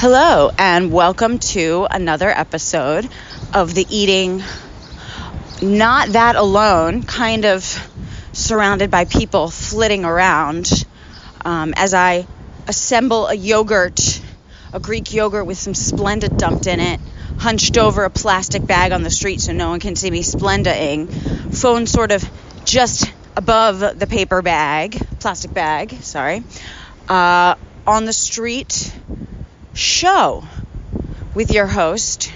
Hello, and welcome to another episode of the Eating Not That Alone, kind of surrounded by people flitting around um, as I assemble a yogurt, a Greek yogurt with some Splenda dumped in it, hunched over a plastic bag on the street so no one can see me Splendaing, phone sort of just above the paper bag, plastic bag, sorry, uh, on the street show with your host.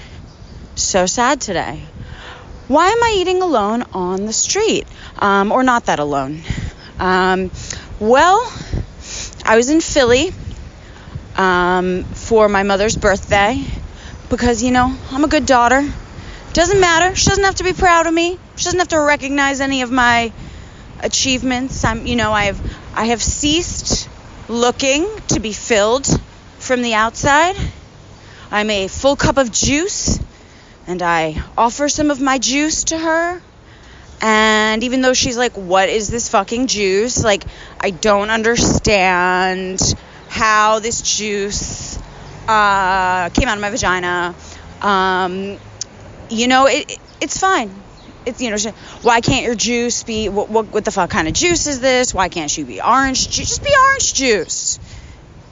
So sad today. Why am I eating alone on the street? Um, or not that alone? Um, well, I was in Philly um, for my mother's birthday because, you know, I'm a good daughter. Doesn't matter. She doesn't have to be proud of me. She doesn't have to recognize any of my achievements. I'm, you know, I have I have ceased looking to be filled from the outside. I'm a full cup of juice, and I offer some of my juice to her. And even though she's like, What is this fucking juice? Like, I don't understand how this juice uh, came out of my vagina. Um, you know, it, it's fine. It's, you know, she, why can't your juice be, what, what, what the fuck kind of juice is this? Why can't she be orange juice? Just be orange juice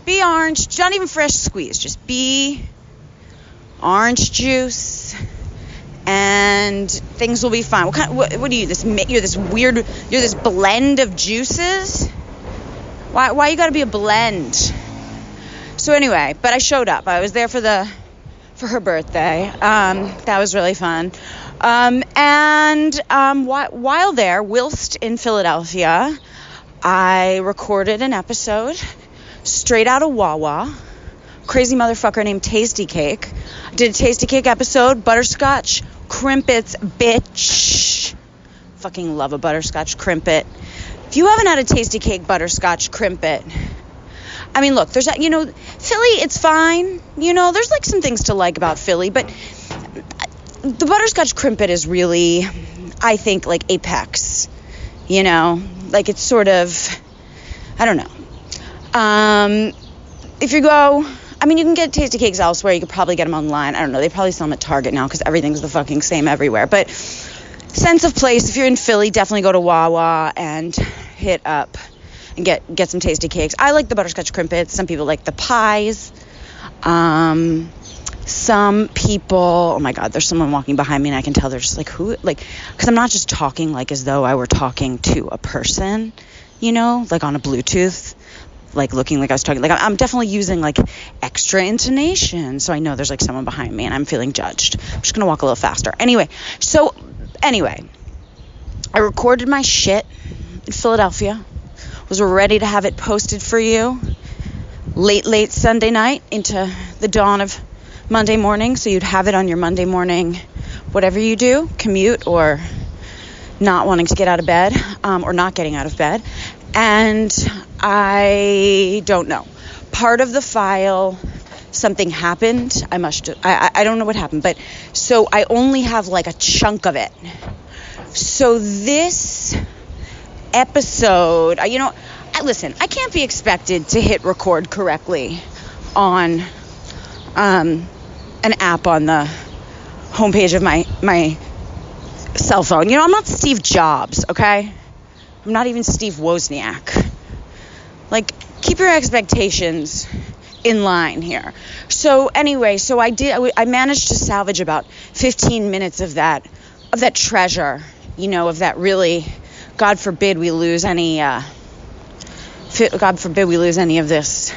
be orange, not even fresh squeeze, just be orange juice and things will be fine. What kind what, what are you this you're this weird you're this blend of juices? Why why you got to be a blend? So anyway, but I showed up. I was there for the for her birthday. Um, that was really fun. Um, and um, wh- while there, whilst in Philadelphia, I recorded an episode straight out of Wawa. Crazy motherfucker named Tastykake. did a Tastykake episode, butterscotch, crimpets, bitch. Fucking love a butterscotch crimpet. If you haven't had a Tastykake butterscotch crimpet, I mean, look, there's, that you know, Philly, it's fine. You know, there's like some things to like about Philly, but uh, the butterscotch crimpet is really, I think, like apex. You know, like it's sort of, I don't know. Um, if you go, I mean, you can get Tastykakes elsewhere. You could probably get them online. I don't know. They probably sell them at Target now because everything's the fucking same everywhere. But sense of place. If you're in Philly, definitely go to Wawa and hit up and get get some Tastykakes. I like the butterscotch crimpets. Some people like the pies. Um, some people, oh my God, there's someone walking behind me, and I can tell they're just like who, like, because I'm not just talking like as though I were talking to a person, you know, like on a Bluetooth like looking like I was talking. Like I'm definitely using like extra intonation, so I know there's like someone behind me and I'm feeling judged. I'm just gonna walk a little faster. Anyway, so anyway, I recorded my shit in Philadelphia. Was ready to have it posted for you late, late Sunday night into the dawn of Monday morning, so you'd have it on your Monday morning, whatever you do, commute or not wanting to get out of bed um, or not getting out of bed. And I don't know. Part of the file, something happened. I must, I, I don't know what happened, but so I only have like a chunk of it. So this episode, you know, I, listen, I can't be expected to hit record correctly on um, an app on the homepage of my my cell phone. You know, I'm not Steve Jobs, okay? I'm not even Steve Wozniak. Like, keep your expectations in line here. So anyway, so I did. I managed to salvage about 15 minutes of that, of that treasure. You know, of that really. God forbid we lose any. Uh, God forbid we lose any of this.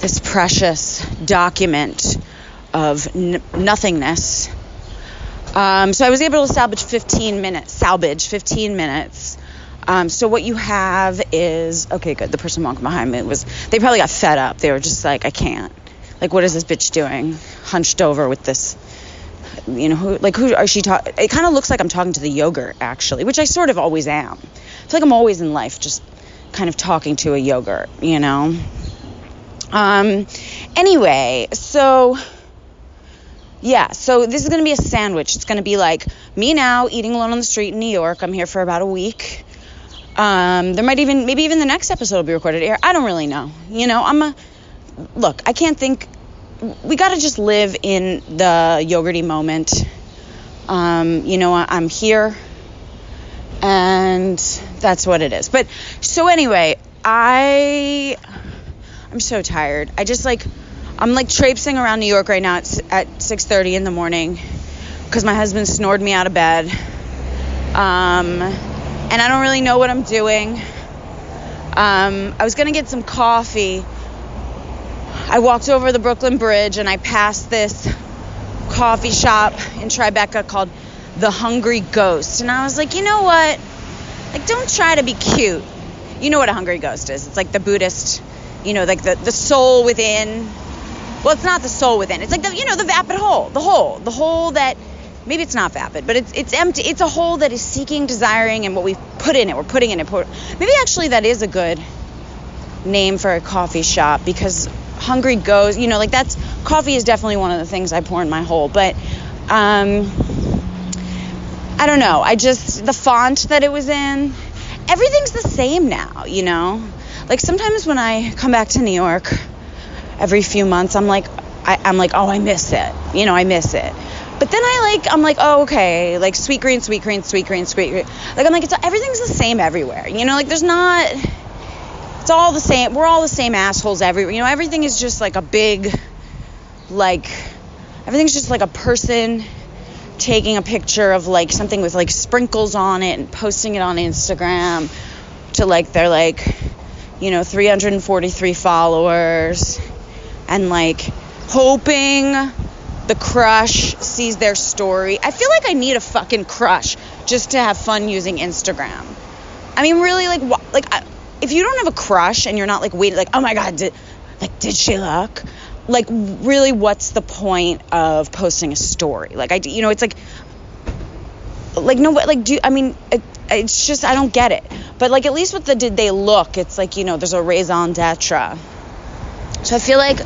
This precious document of n- nothingness. Um, so I was able to salvage 15 minutes. Salvage 15 minutes um, so what you have is okay, good. The person walking behind me was they probably got fed up. They were just like, I can't. Like, what is this bitch doing? Hunched over with this. You know, who like who are she talking? It kind of looks like I'm talking to the yogurt actually, which I sort of always am. I feel like I'm always in life just kind of talking to a yogurt, you know. Um. Anyway, so yeah, so this is going to be a sandwich. It's going to be like me now eating alone on the street in New York. I'm here for about a week. Um, there might even, maybe even the next episode will be recorded here. I don't really know. You know, I'm a, look, I can't think we got to just live in the yogurty moment. Um, you know, I'm here, and that's what it is. But so anyway, I I'm so tired. I just like I'm like traipsing around New York right now at, at 6:30 in the morning because my husband snored me out of bed. Um, and I don't really know what I'm doing. Um, I was gonna get some coffee. I walked over the Brooklyn Bridge and I passed this coffee shop in Tribeca called The Hungry Ghost. And I was like, you know what? Like, don't try to be cute. You know what a hungry ghost is. It's like the Buddhist, you know, like the, the soul within. Well, it's not the soul within. It's like the, you know, the vapid hole. The hole. The hole that maybe it's not vapid, but it's it's empty. It's a hole that is seeking, desiring, and what we put in it, we're putting in it. Maybe actually that is a good name for a coffee shop because hungry goes. You know, like that's coffee is definitely one of the things I pour in my hole, but um, I don't know. I just the font that it was in. Everything's the same now. You know, like sometimes when I come back to New York every few months, I'm like. I, I'm like, oh, I miss it. You know, I miss it. But then I like, I'm like, oh, okay, like Sweetgreen, sweet green, Sweetgreen, sweet green. Like, I'm like, it's everything's the same everywhere. You know, like there's not, it's all the same. We're all the same assholes everywhere. You know, everything is just like a big, like, everything's just like a person taking a picture of like something with like sprinkles on it and posting it on Instagram to like, they're like, you know, 343 followers and like hoping the crush sees their story. I feel like I need a fucking crush just to have fun using Instagram. I mean, really, like, wh- like if you don't have a crush and you're not like waiting, like, oh my god, did like did she look? Like, really, what's the point of posting a story? Like, I, you know, it's like, like no, like do I mean, it, it's just I don't get it. But like, at least with the did they look, it's like you know, there's a raison d'être. So I feel like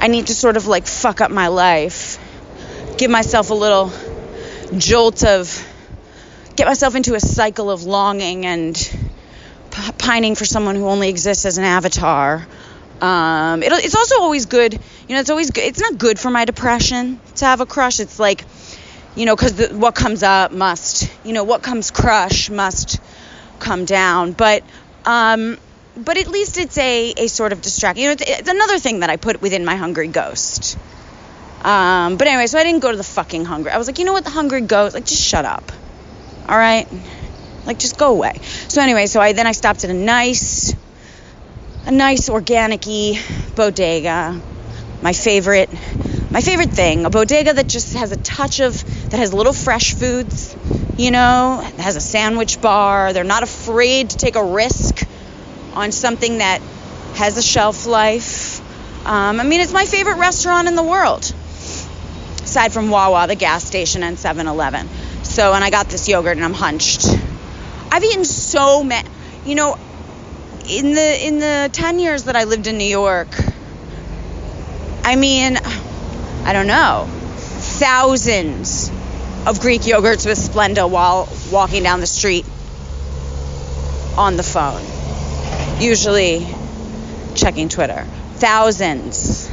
I need to sort of like fuck up my life, give myself a little jolt of, get myself into a cycle of longing and p- pining for someone who only exists as an avatar. Um, it, it's also always good, you know, it's always good. It's not good for my depression to have a crush. It's like, you know, because what comes up must, you know, what comes crush must come down. But, um, but at least it's a, a sort of distraction. You know, it's, it's another thing that I put within my hungry ghost. Um, but anyway, so I didn't go to the fucking hungry. I was like, you know what, the hungry ghost, like, just shut up. All right, like, just go away. So anyway, so I then I stopped at a nice, a nice organic-y bodega. My favorite, my favorite thing, a bodega that just has a touch of, that has little fresh foods. You know, has a sandwich bar. They're not afraid to take a risk on something that has a shelf life. Um, I mean, it's my favorite restaurant in the world, aside from Wawa, the gas station, and 7 Eleven. So, and I got this yogurt and I'm hunched. I've eaten so many, you know, in the in the 10 years that I lived in New York, I mean, I don't know, thousands of Greek yogurts with Splenda while walking down the street on the phone usually checking Twitter. Thousands.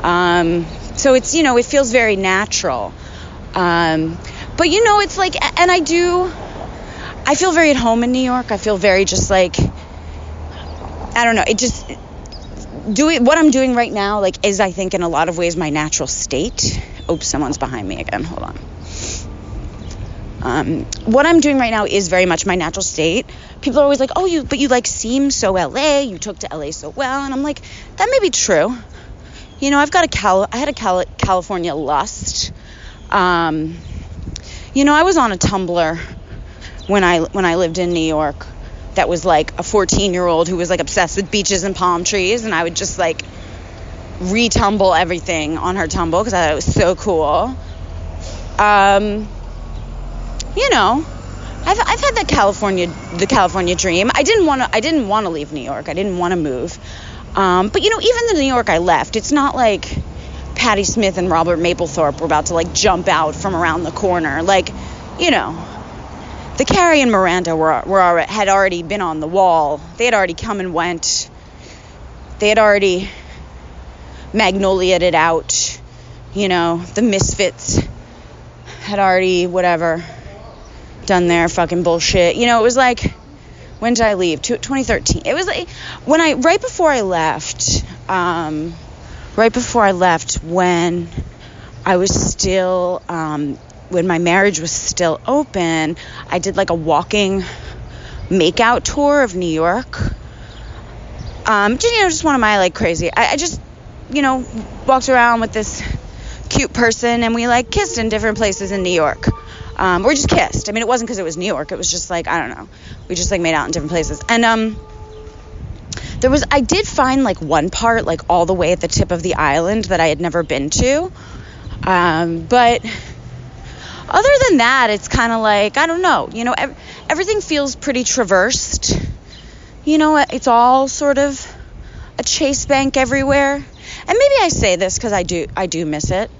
Um, so it's, you know, it feels very natural. Um, but, you know, it's like, and I do, I feel very at home in New York. I feel very just like, I don't know, it just, doing what I'm doing right now, like, is I think in a lot of ways my natural state. Oops, someone's behind me again. Hold on. Um, what I'm doing right now is very much my natural state. People are always like, "Oh, you, but you like seem so LA. You took to LA so well," and I'm like, that may be true. You know, I've got a Cal. I had a Cal- California lust. Um, you know, I was on a Tumblr when I when I lived in New York. That was like a 14 year old who was like obsessed with beaches and palm trees, and I would just like retumble everything on her tumble because I thought it was so cool. Um, you know, I've, I've had the California the California dream. I didn't want to I didn't want to leave New York. I didn't want to move. Um, but you know, even the New York I left, it's not like Patti Smith and Robert Mapplethorpe were about to like jump out from around the corner. Like, you know, the Carrie and Miranda were, were had already been on the wall. They had already come and went. They had already magnolia'd it out. You know, the misfits had already whatever done their fucking bullshit. You know, it was like when did I leave? 2013. It was like when I right before I left. Um, right before I left, when I was still um, when my marriage was still open, I did like a walking makeout tour of New York. Um, you know, just one of my like crazy. I, I just, you know, walked around with this cute person and we like kissed in different places in New York. Um, just kissed. I mean, it wasn't because it was New York. It was just like I don't know. We just like made out in different places. And um, there was I did find like one part like all the way at the tip of the island that I had never been to. Um, but other than that, it's kind of like I don't know. You know, ev- everything feels pretty traversed. You know, it's all sort of a Chase Bank everywhere. And maybe I say this because I do I do miss it.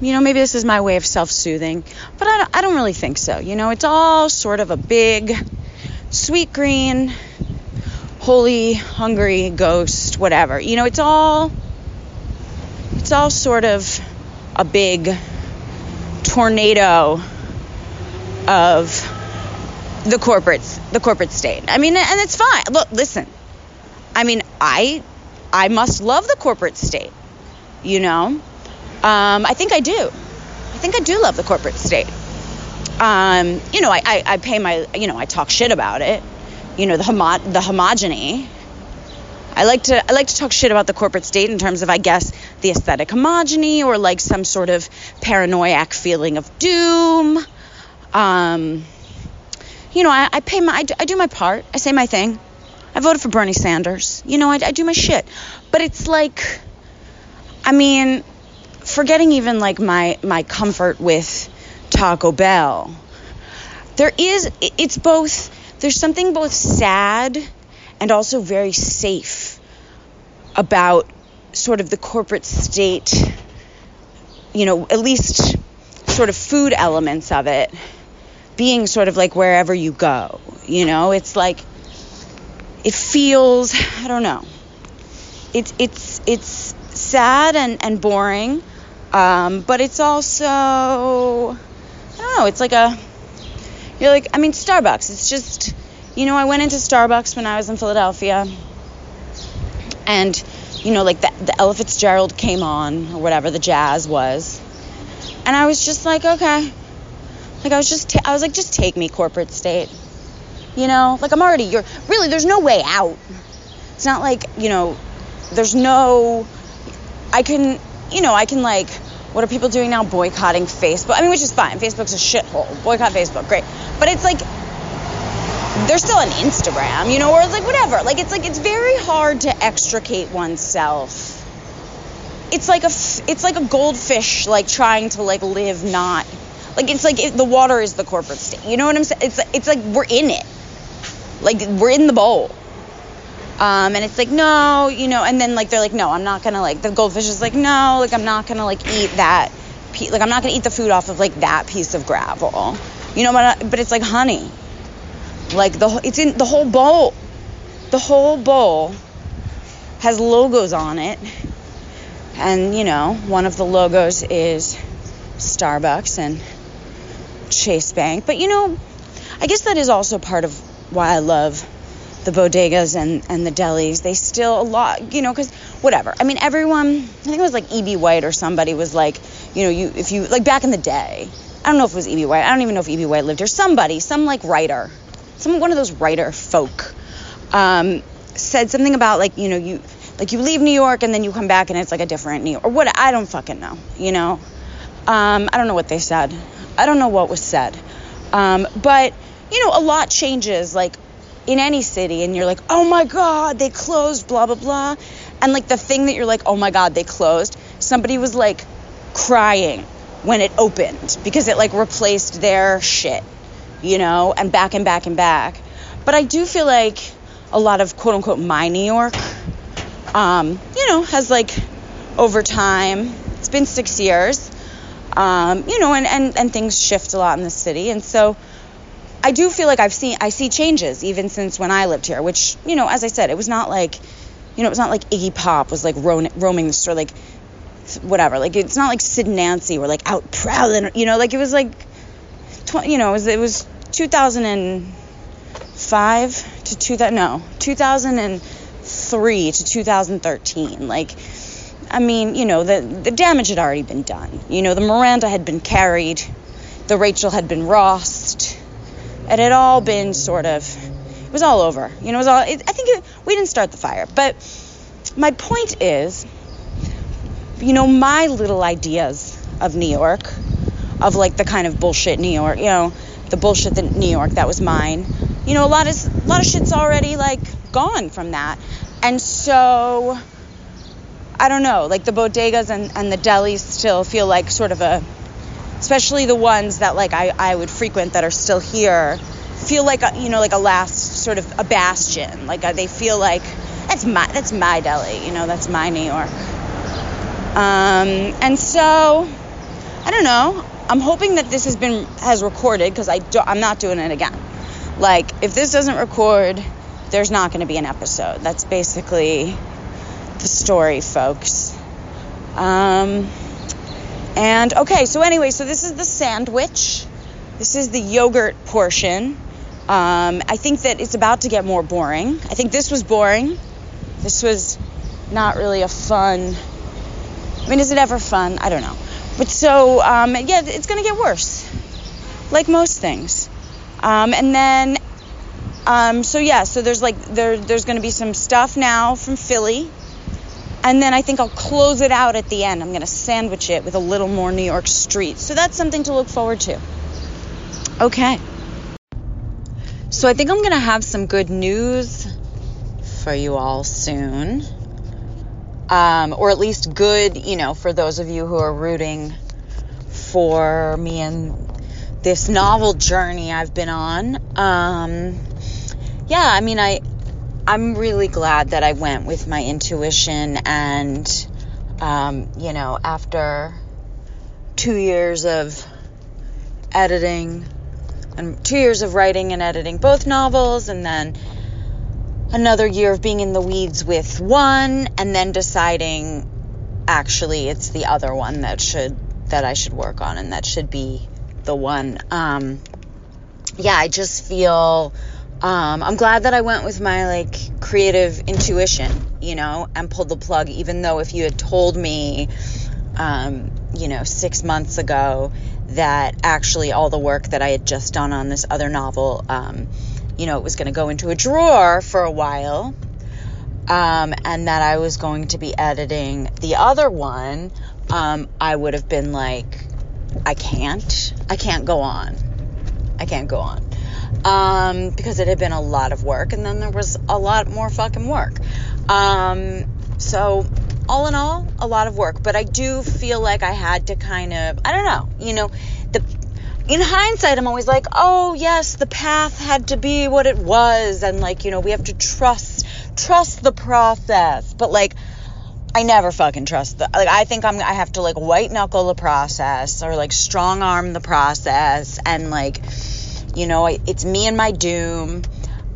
You know, maybe this is my way of self-soothing, but I don't, I don't really think so. You know, it's all sort of a big, Sweetgreen, holy, hungry ghost, whatever. You know, it's all, it's all sort of a big tornado of the corporate the corporate state. I mean, and it's fine. Look, listen. I mean, I I must love the corporate state. You know, um, I think I do. I think I do love the corporate state. Um, you know, I, I, I pay my, you know, I talk shit about it. You know, the homo- the homogeny. I like to I like to talk shit about the corporate state in terms of I guess the aesthetic homogeny or like some sort of paranoiac feeling of doom. Um, you know, I, I pay my I do, I do my part. I say my thing. I voted for Bernie Sanders. You know, I, I do my shit. But it's like, I mean, forgetting even like my my comfort with Taco Bell. There is it's both there's something both sad and also very safe about sort of the corporate state, you know, at least sort of food elements of it being sort of like wherever you go. You know, it's like it feels I don't know. It's it's it's sad and, and boring, um, but it's also I don't know, it's like a you're like I mean Starbucks, it's just you know, I went into Starbucks when I was in Philadelphia and you know, like the, the Ella Fitzgerald came on or whatever the jazz was. And I was just like, okay. Like I was just, ta- I was like, just take me, corporate state. You know, like I'm already, you're really, there's no way out. It's not like, you know, there's no, I can, you know, I can like, what are people doing now? Boycotting Facebook. I mean, which is fine. Facebook's a shithole. Boycott Facebook, great. But it's like, they're still on Instagram, you know, or it's like whatever. Like it's like it's very hard to extricate oneself. It's like a it's like a goldfish like trying to like live not like it's like it, the water is the corporate state. You know what I'm saying? It's it's like we're in it. Like we're in the bowl. Um, and it's like no, you know, and then like they're like no, I'm not gonna like the goldfish is like no, like I'm not gonna like eat that, pe- like I'm not gonna eat the food off of like that piece of gravel, you know, but but it's like honey, like the it's in the whole bowl. The whole bowl has logos on it. And you know, one of the logos is Starbucks and Chase Bank. But you know, I guess that is also part of why I love the bodegas and, and the delis. They still a lot, you know, because whatever. I mean, everyone. I think it was like E.B. White or somebody was like, you know, you if you like back in the day. I don't know if it was E.B. White. I don't even know if E.B. White lived here. Somebody, some like writer, some one of those writer folk, um, said something about like you know you like you leave New York and then you come back and it's like a different New York or what I don't fucking know. You know, um, I don't know what they said. I don't know what was said. Um, but you know, a lot changes like in any city, and you're like, oh my god, they closed, blah blah blah, and like the thing that you're like, oh my god, they closed. Somebody was like crying when it opened because it like replaced their shit, you know, and back and back and back. But I do feel like a lot of quote unquote my New York, um, you know, has like over time, it's been six years, um, you know, and, and, and things shift a lot in the city. And so I do feel like I've seen, I see changes even since when I lived here, which, you know, as I said, it was not like, you know, it's not like Iggy Pop was like ro- roaming the store, like whatever. Like it's not like Sid and Nancy were like out prowling, you know, like it was like, tw- you know, it was, it was 2005 to 2000, no, 2003 to 2013. Like, I mean, you know, the, the damage had already been done. You know, the Miranda had been carried, the Rachel had been Rossed. It had all been sort of, it was all over. You know, it was all, it, I think it, we didn't start the fire. But my point is, you know, my little ideas of New York, of like the kind of bullshit New York, you know, the bullshit that New York that was mine. You know, a lot of a lot of shit's already like gone from that. And so I don't know, like the bodegas and, and the delis still feel like sort of a especially the ones that like I, I would frequent that are still here feel like a, you know like a last sort of a bastion. Like a, uh, they feel like that's my that's my deli you know that's my New York. Um, and so I don't know. I'm hoping that this has been has recorded because I do, I'm not doing it again. Like if this doesn't record there's not going to be an episode. That's basically the story folks. Um, and okay, so anyway, so this is the sandwich. This is the yogurt portion. Um, I think that it's about to get more boring. I think this was boring. This was not really a fun. I mean, is it ever fun? I don't know. But so, um, yeah, it's going to get worse, like most things. Um, and then, um, so yeah, so there's like there there's going to be some stuff now from Philly and then I think I'll close it out at the end. I'm going to sandwich it with a little more New York street. So that's something to look forward to. Okay. So I think I'm going to have some good news for you all soon. Um, or at least good, you know, for those of you who are rooting for me and this novel journey I've been on. Um, yeah, I mean, I I'm really glad that I went with my intuition and, um, you know, after two years of editing and two years of writing and editing both novels and then another year of being in the weeds with one and then deciding actually it's the other one that should that I should work on and that should be the one. Um yeah I just feel um, I'm glad that I went with my like creative intuition, you know, and pulled the plug. Even though if you had told me, um, you know, six months ago that actually all the work that I had just done on this other novel, um, you know, it was going to go into a drawer for a while, um, and that I was going to be editing the other one, um, I would have been like, I can't, I can't go on, I can't go on um, because it had been a lot of work, and then there was a lot more fucking work. Um, so, all in all, a lot of work. But I do feel like I had to kind of, I don't know, you know, the in hindsight, I'm always like, oh yes, the path had to be what it was, and like, you know, we have to trust trust the process. But like, I never fucking trust the like. I think I'm I have to like white knuckle the process or like strong arm the process and like you know, it's me and my doom.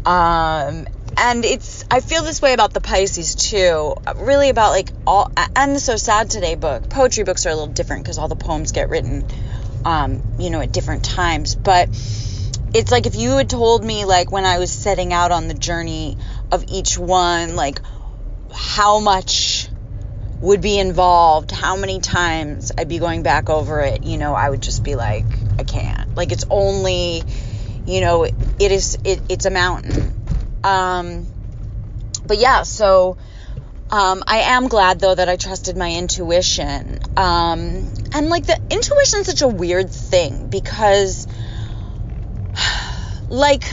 Um, and it's, I feel this way about the Pisces too. Really about like all, and the So Sad Today book. Poetry books are a little different because all the poems get written, um, you know, at different times. But it's like if you had told me, like, when I was setting out on the journey of each one, like, how much would be involved, how many times I'd be going back over it, you know, I would just be like, I can't. Like, it's only you know, it is it, it's a mountain. Um, but yeah, so um, I am glad though that I trusted my intuition. Um, and like the intuition is such a weird thing because, like,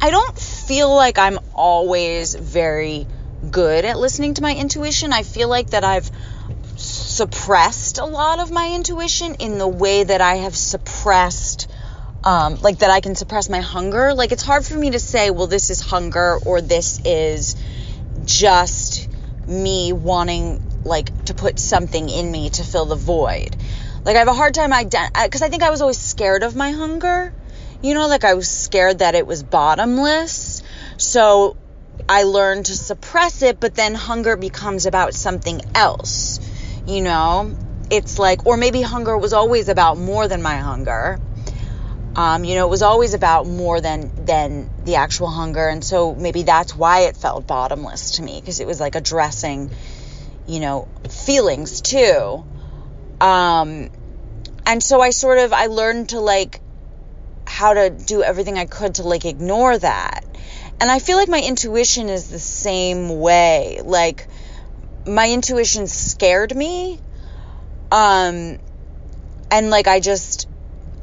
I don't feel like I'm always very good at listening to my intuition. I feel like that I've suppressed a lot of my intuition in the way that I have suppressed um, like that I can suppress my hunger. Like it's hard for me to say, well, this is hunger or this is just me wanting like to put something in me to fill the void. Like I have a hard time identifying because I think I was always scared of my hunger. You know, like I was scared that it was bottomless. So I learned to suppress it, but then hunger becomes about something else. You know, it's like, or maybe hunger was always about more than my hunger. Um, you know, it was always about more than than the actual hunger, and so maybe that's why it felt bottomless to me because it was like addressing, you know, feelings too. Um, and so I sort of I learned to like how to do everything I could to like ignore that. And I feel like my intuition is the same way. Like my intuition scared me. Um and like I just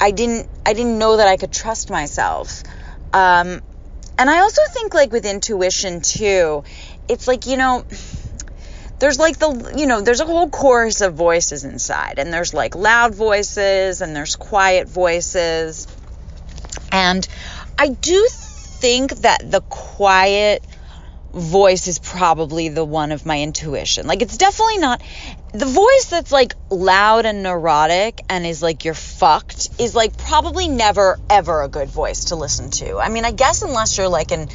I didn't I didn't know that I could trust myself. Um and I also think like with intuition too, it's like, you know, there's like the you know there's a whole chorus of voices inside and there's like loud voices and there's quiet voices and I do think that the quiet voice is probably the one of my intuition. Like it's definitely not the voice that's like loud and neurotic and is like you're fucked is like probably never ever a good voice to listen to. I mean, I guess unless you're like in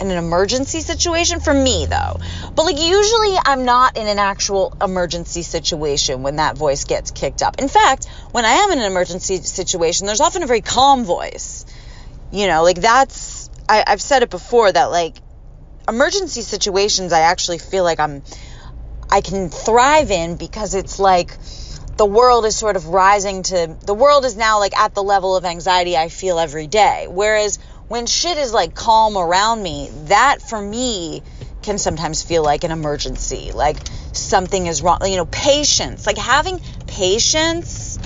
in an emergency situation for me though. But like usually I'm not in an actual emergency situation when that voice gets kicked up. In fact, when I am in an emergency situation, there's often a very calm voice. You know, like that's I, I've said it before that like emergency situations I actually feel like I'm I can thrive in because it's like the world is sort of rising to the world is now like at the level of anxiety I feel every day. Whereas when shit is like calm around me, that for me can sometimes feel like an emergency, like something is wrong. You know, patience, like having patience,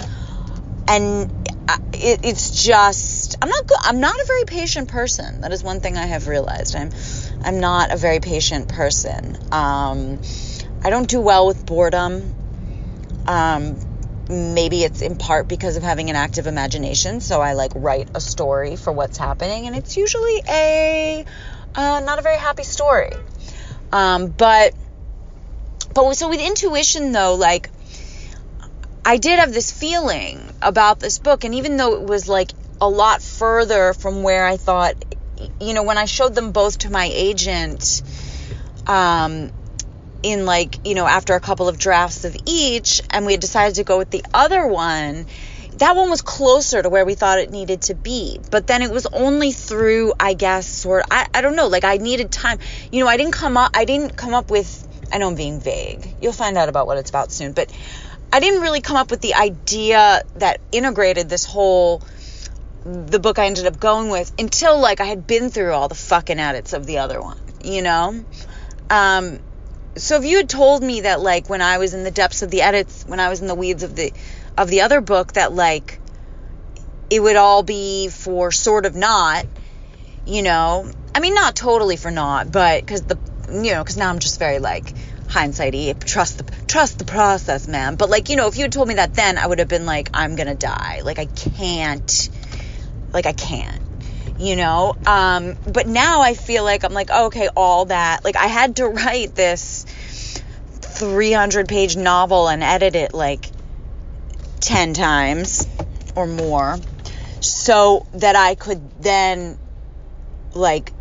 and uh, it, it's just I'm not good. I'm not a very patient person. That is one thing I have realized. I'm I'm not a very patient person. Um, I don't do well with boredom. Um, maybe it's in part because of having an active imagination. So I like write a story for what's happening, and it's usually a uh, not a very happy story. Um, but but so with intuition though, like I did have this feeling about this book, and even though it was like a lot further from where I thought, you know, when I showed them both to my agent, um, in like, you know, after a couple of drafts of each, and we had decided to go with the other one, that one was closer to where we thought it needed to be. But then it was only through, I guess, sort of, I, I don't know, like I needed time. You know, I didn't come up, I didn't come up with, I know I'm being vague. You'll find out about what it's about soon. But I didn't really come up with the idea that integrated this whole, the book I ended up going with until like I had been through all the fucking edits of the other one, you know? Um, so if you had told me that like when I was in the depths of the edits, when I was in the weeds of the of the other book that like it would all be for sort of not, you know, I mean not totally for not, but cuz the you know, cuz now I'm just very like hindsighty, trust the trust the process, man. But like, you know, if you had told me that then, I would have been like I'm going to die. Like I can't like I can't you know? Um, but now i feel like i'm like okay all that. Like i had to write this 300 page novel and edit it like 10 times or more so that i could then like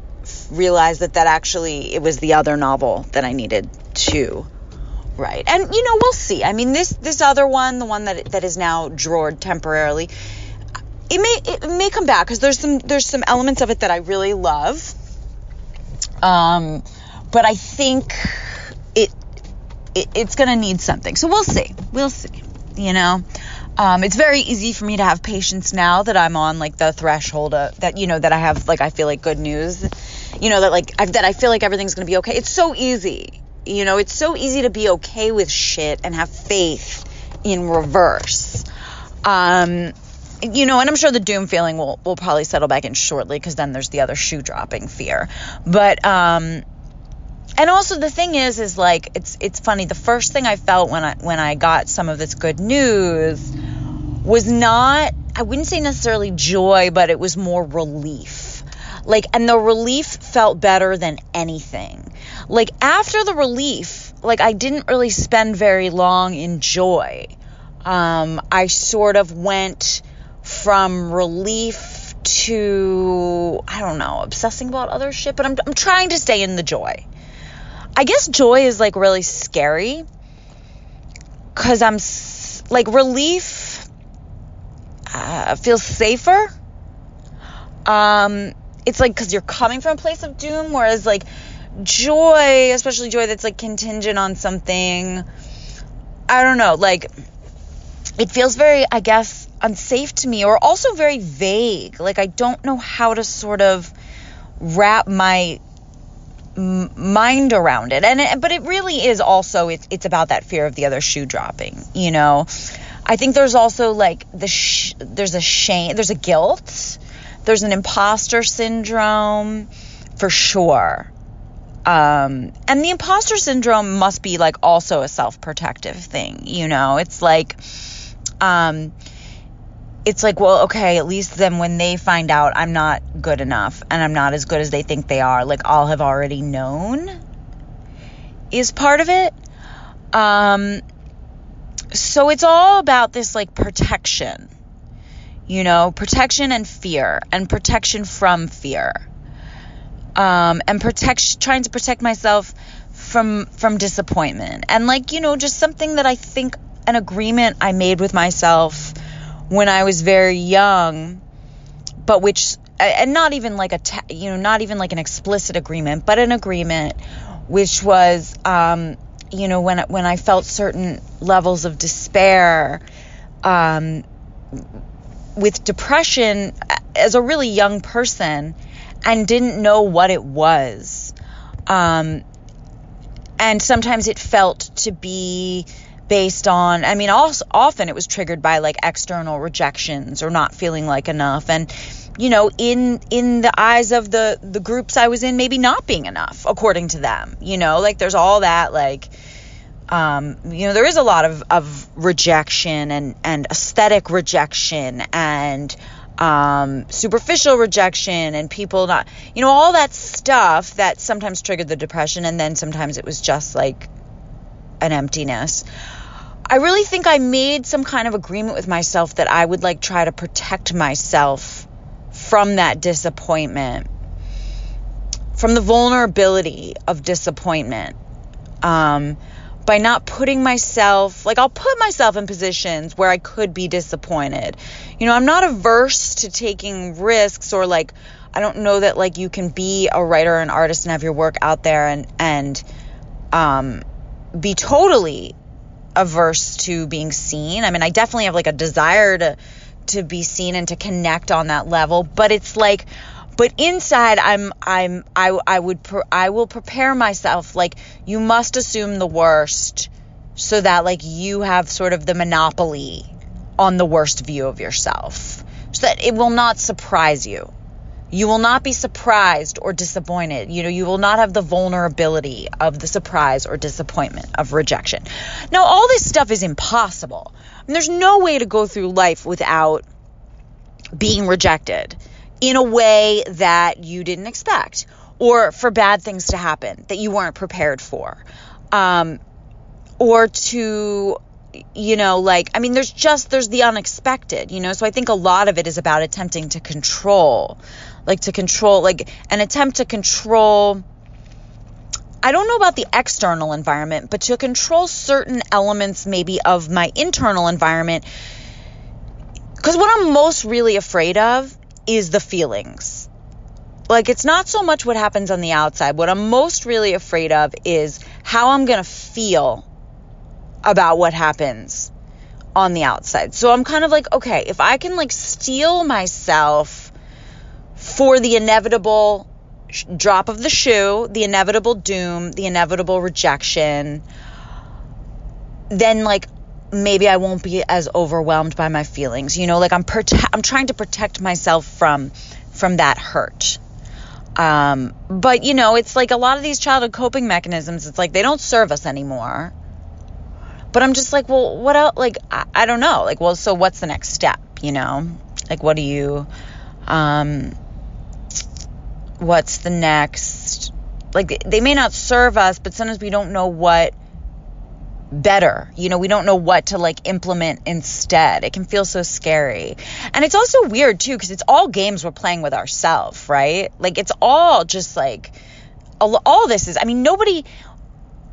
realize that that actually it was the other novel that i needed to write. And you know we'll see. I mean this this other one the one that that is now drawered temporarily it may it may come back because there's some there's some elements of it that I really love. Um, but I think it, it it's gonna need something. So we'll see. We'll see. You know. Um, it's very easy for me to have patience now that I'm on like the threshold of, that you know that I have like I feel like good news, you know that like I, that I feel like everything's gonna be okay. It's so easy, you know. It's so easy to be okay with shit and have faith in reverse. Um, you know, and I'm sure the doom feeling will will probably settle back in shortly because then there's the other shoe dropping fear. But um, and also the thing is, is like it's it's funny. The first thing I felt when I when I got some of this good news was not I wouldn't say necessarily joy, but it was more relief. Like, and the relief felt better than anything. Like after the relief, like I didn't really spend very long in joy. Um, I sort of went from relief to I don't know, obsessing about other shit, but I'm I'm trying to stay in the joy. I guess joy is like really scary cuz I'm like relief uh, feels safer. Um it's like cuz you're coming from a place of doom whereas like joy, especially joy that's like contingent on something I don't know, like it feels very I guess unsafe to me or also very vague. Like I don't know how to sort of wrap my mind around it. And it, but it really is also it's it's about that fear of the other shoe dropping, you know. I think there's also like the sh- there's a shame, there's a guilt, there's an imposter syndrome for sure. Um, and the imposter syndrome must be like also a self-protective thing, you know. It's like um it's like, well, okay, at least then when they find out I'm not good enough and I'm not as good as they think they are, like I'll have already known is part of it. Um, so it's all about this like protection, you know, protection and fear and protection from fear. Um, and protect, trying to protect myself from, from disappointment and like, you know, just something that I think an agreement I made with myself when I was very young, but which and not even like a you know not even like an explicit agreement, but an agreement which was um, you know when when I felt certain levels of despair um, with depression as a really young person and didn't know what it was. Um, and sometimes it felt to be based on i mean also often it was triggered by like external rejections or not feeling like enough. And you know in in the eyes of the the groups i was in maybe not being enough according to them you know? Like there's all that like um, you know there is a lot of of rejection and and aesthetic rejection and um, superficial rejection and people not you know all that stuff that sometimes triggered the depression and then sometimes it was just like an emptiness. I really think I made some kind of agreement with myself that I would like try to protect myself from that disappointment, from the vulnerability of disappointment. Um, by not putting myself, like, I'll put myself in positions where I could be disappointed. You know, I'm not averse to taking risks or like, I don't know that like you can be a writer an artist and have your work out there and, and, um, be totally averse to being seen. I mean, I definitely have like a desire to to be seen and to connect on that level, but it's like but inside I'm I'm I I would I will prepare myself like you must assume the worst so that like you have sort of the monopoly on the worst view of yourself so that it will not surprise you you will not be surprised or disappointed. You know, you will not have the vulnerability of the surprise or disappointment of rejection. Now, all this stuff is impossible. And there's no way to go through life without being rejected in a way that you didn't expect or for bad things to happen that you weren't prepared for. Um, or to you know like i mean there's just there's the unexpected you know so i think a lot of it is about attempting to control like to control like an attempt to control I don't know about the external environment, but to control certain elements maybe of my internal environment. Because what I'm most really afraid of is the feelings. Like, it's not so much what happens on the outside. What I'm most really afraid of is how I'm going to feel about what happens on the outside. So I'm kind of like, okay, if I can like steel myself for the inevitable drop of the shoe, the inevitable doom, the inevitable rejection, then like maybe I won't be as overwhelmed by my feelings. You know, like I'm prote- I'm trying to protect myself from from that hurt. Um, but you know, it's like a lot of these childhood coping mechanisms. It's like they don't serve us anymore. But I'm just like, well, what else? Like, I, I don't know. Like, well, so what's the next step? You know, like, what do you, um, what's the next like they may not serve us but sometimes we don't know what better. You know, we don't know what to like implement instead. It can feel so scary. And it's also weird too because it's all games we're playing with ourselves, right? Like it's all just like all this is I mean nobody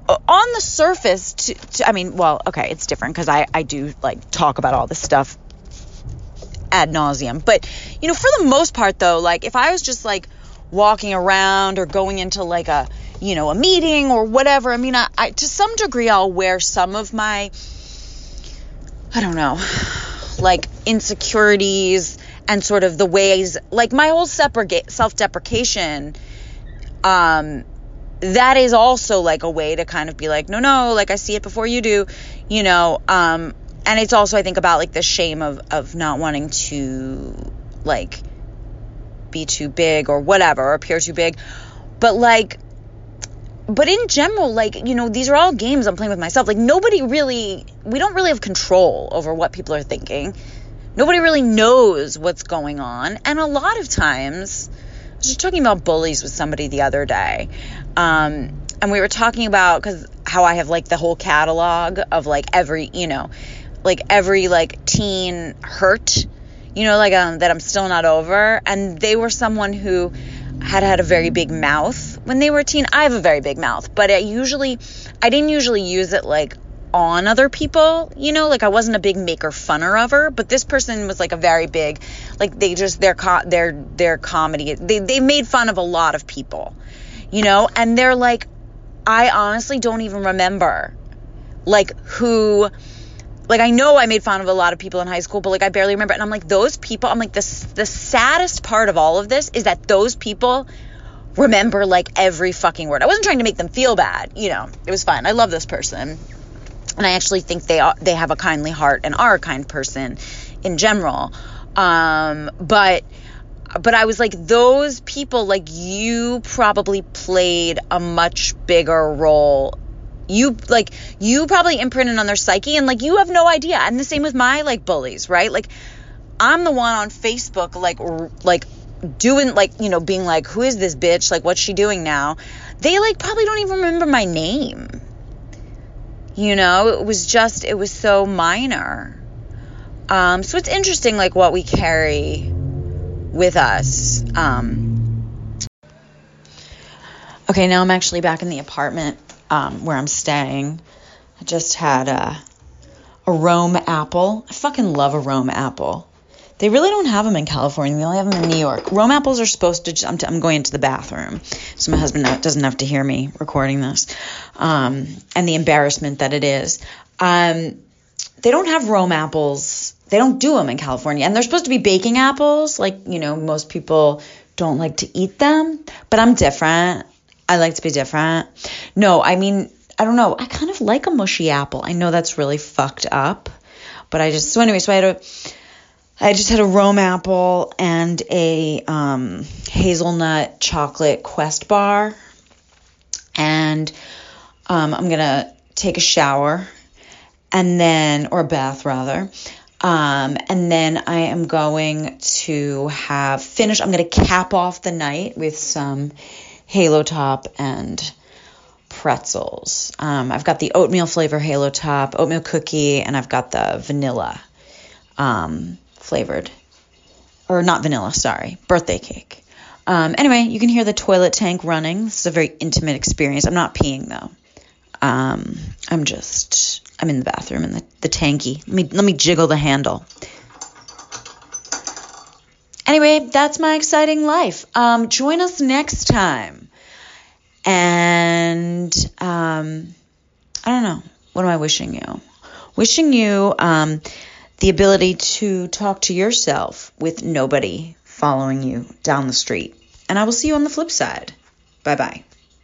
on the surface to, to I mean, well, okay, it's different cuz I I do like talk about all this stuff ad nauseum. But, you know, for the most part though, like if I was just like walking around or going into like a you know, a meeting or whatever. I mean, I, I to some degree I'll wear some of my I don't know, like insecurities and sort of the ways like my whole separate self-deprecation um that is also like a way to kind of be like no no like I see it before you do, you know, um and it's also I think about like the shame of of not wanting to like be too big or whatever or appear too big. But like but in general, like, you know, these are all games I'm playing with myself. Like, nobody really, we don't really have control over what people are thinking. Nobody really knows what's going on. And a lot of times, I was just talking about bullies with somebody the other day. Um, and we were talking about, because how I have like the whole catalog of like every, you know, like every like teen hurt, you know, like um, that I'm still not over. And they were someone who, had had a very big mouth when they were a teen. I have a very big mouth, but I usually I didn't usually use it like on other people, you know, like I wasn't a big maker funner of her, but this person was like a very big like they just their co- their their comedy they they made fun of a lot of people. You know, and they're like I honestly don't even remember like who like I know I made fun of a lot of people in high school, but like I barely remember. And I'm like, those people, I'm like, the, the saddest part of all of this is that those people remember like every fucking word. I wasn't trying to make them feel bad, you know, it was fine. I love this person. And I actually think they are, they have a kindly heart and are a kind person in general. Um, but, but I was like, those people, like, you probably played a much bigger role you like you probably imprinted on their psyche and like you have no idea. And the same with my like bullies right? Like i'm the one on facebook like like doing like you know being like who is this bitch? Like what's she doing now? They like probably don't even remember my name. You know it was just it was so minor. Um so it's interesting like what we carry with us. Um okay now i'm actually back in the apartment um, where I'm staying. I just had a, a Rome apple. I fucking love a Rome apple. They really don't have them in California. They only have them in New York. Rome apples are supposed to. I'm, t- I'm going into the bathroom, so my husband doesn't have to hear me recording this, um, and the embarrassment that it is. Um, they don't have Rome apples. They don't do them in California, and they're supposed to be baking apples. Like you know, most people don't like to eat them, but I'm different. I like to be different. No, I mean, I don't know. I kind of like a mushy apple. I know that's really fucked up, but I just so anyway. So I had a, I just had a Rome apple and a um, hazelnut chocolate Quest bar, and um, I'm gonna take a shower, and then or a bath rather. Um, and then I am going to have finished. I'm going to cap off the night with some Halo Top and pretzels. Um, I've got the oatmeal flavor Halo Top, oatmeal cookie, and I've got the vanilla um, flavored, or not vanilla, sorry, birthday cake. Um, anyway, you can hear the toilet tank running. This is a very intimate experience. I'm not peeing though. Um, I'm just, I'm in the bathroom in the, the tanky. Let me, let me jiggle the handle. Anyway, that's my exciting life. Um, join us next time. And um, I don't know. What am I wishing you? Wishing you um, the ability to talk to yourself with nobody following you down the street. And I will see you on the flip side. Bye bye.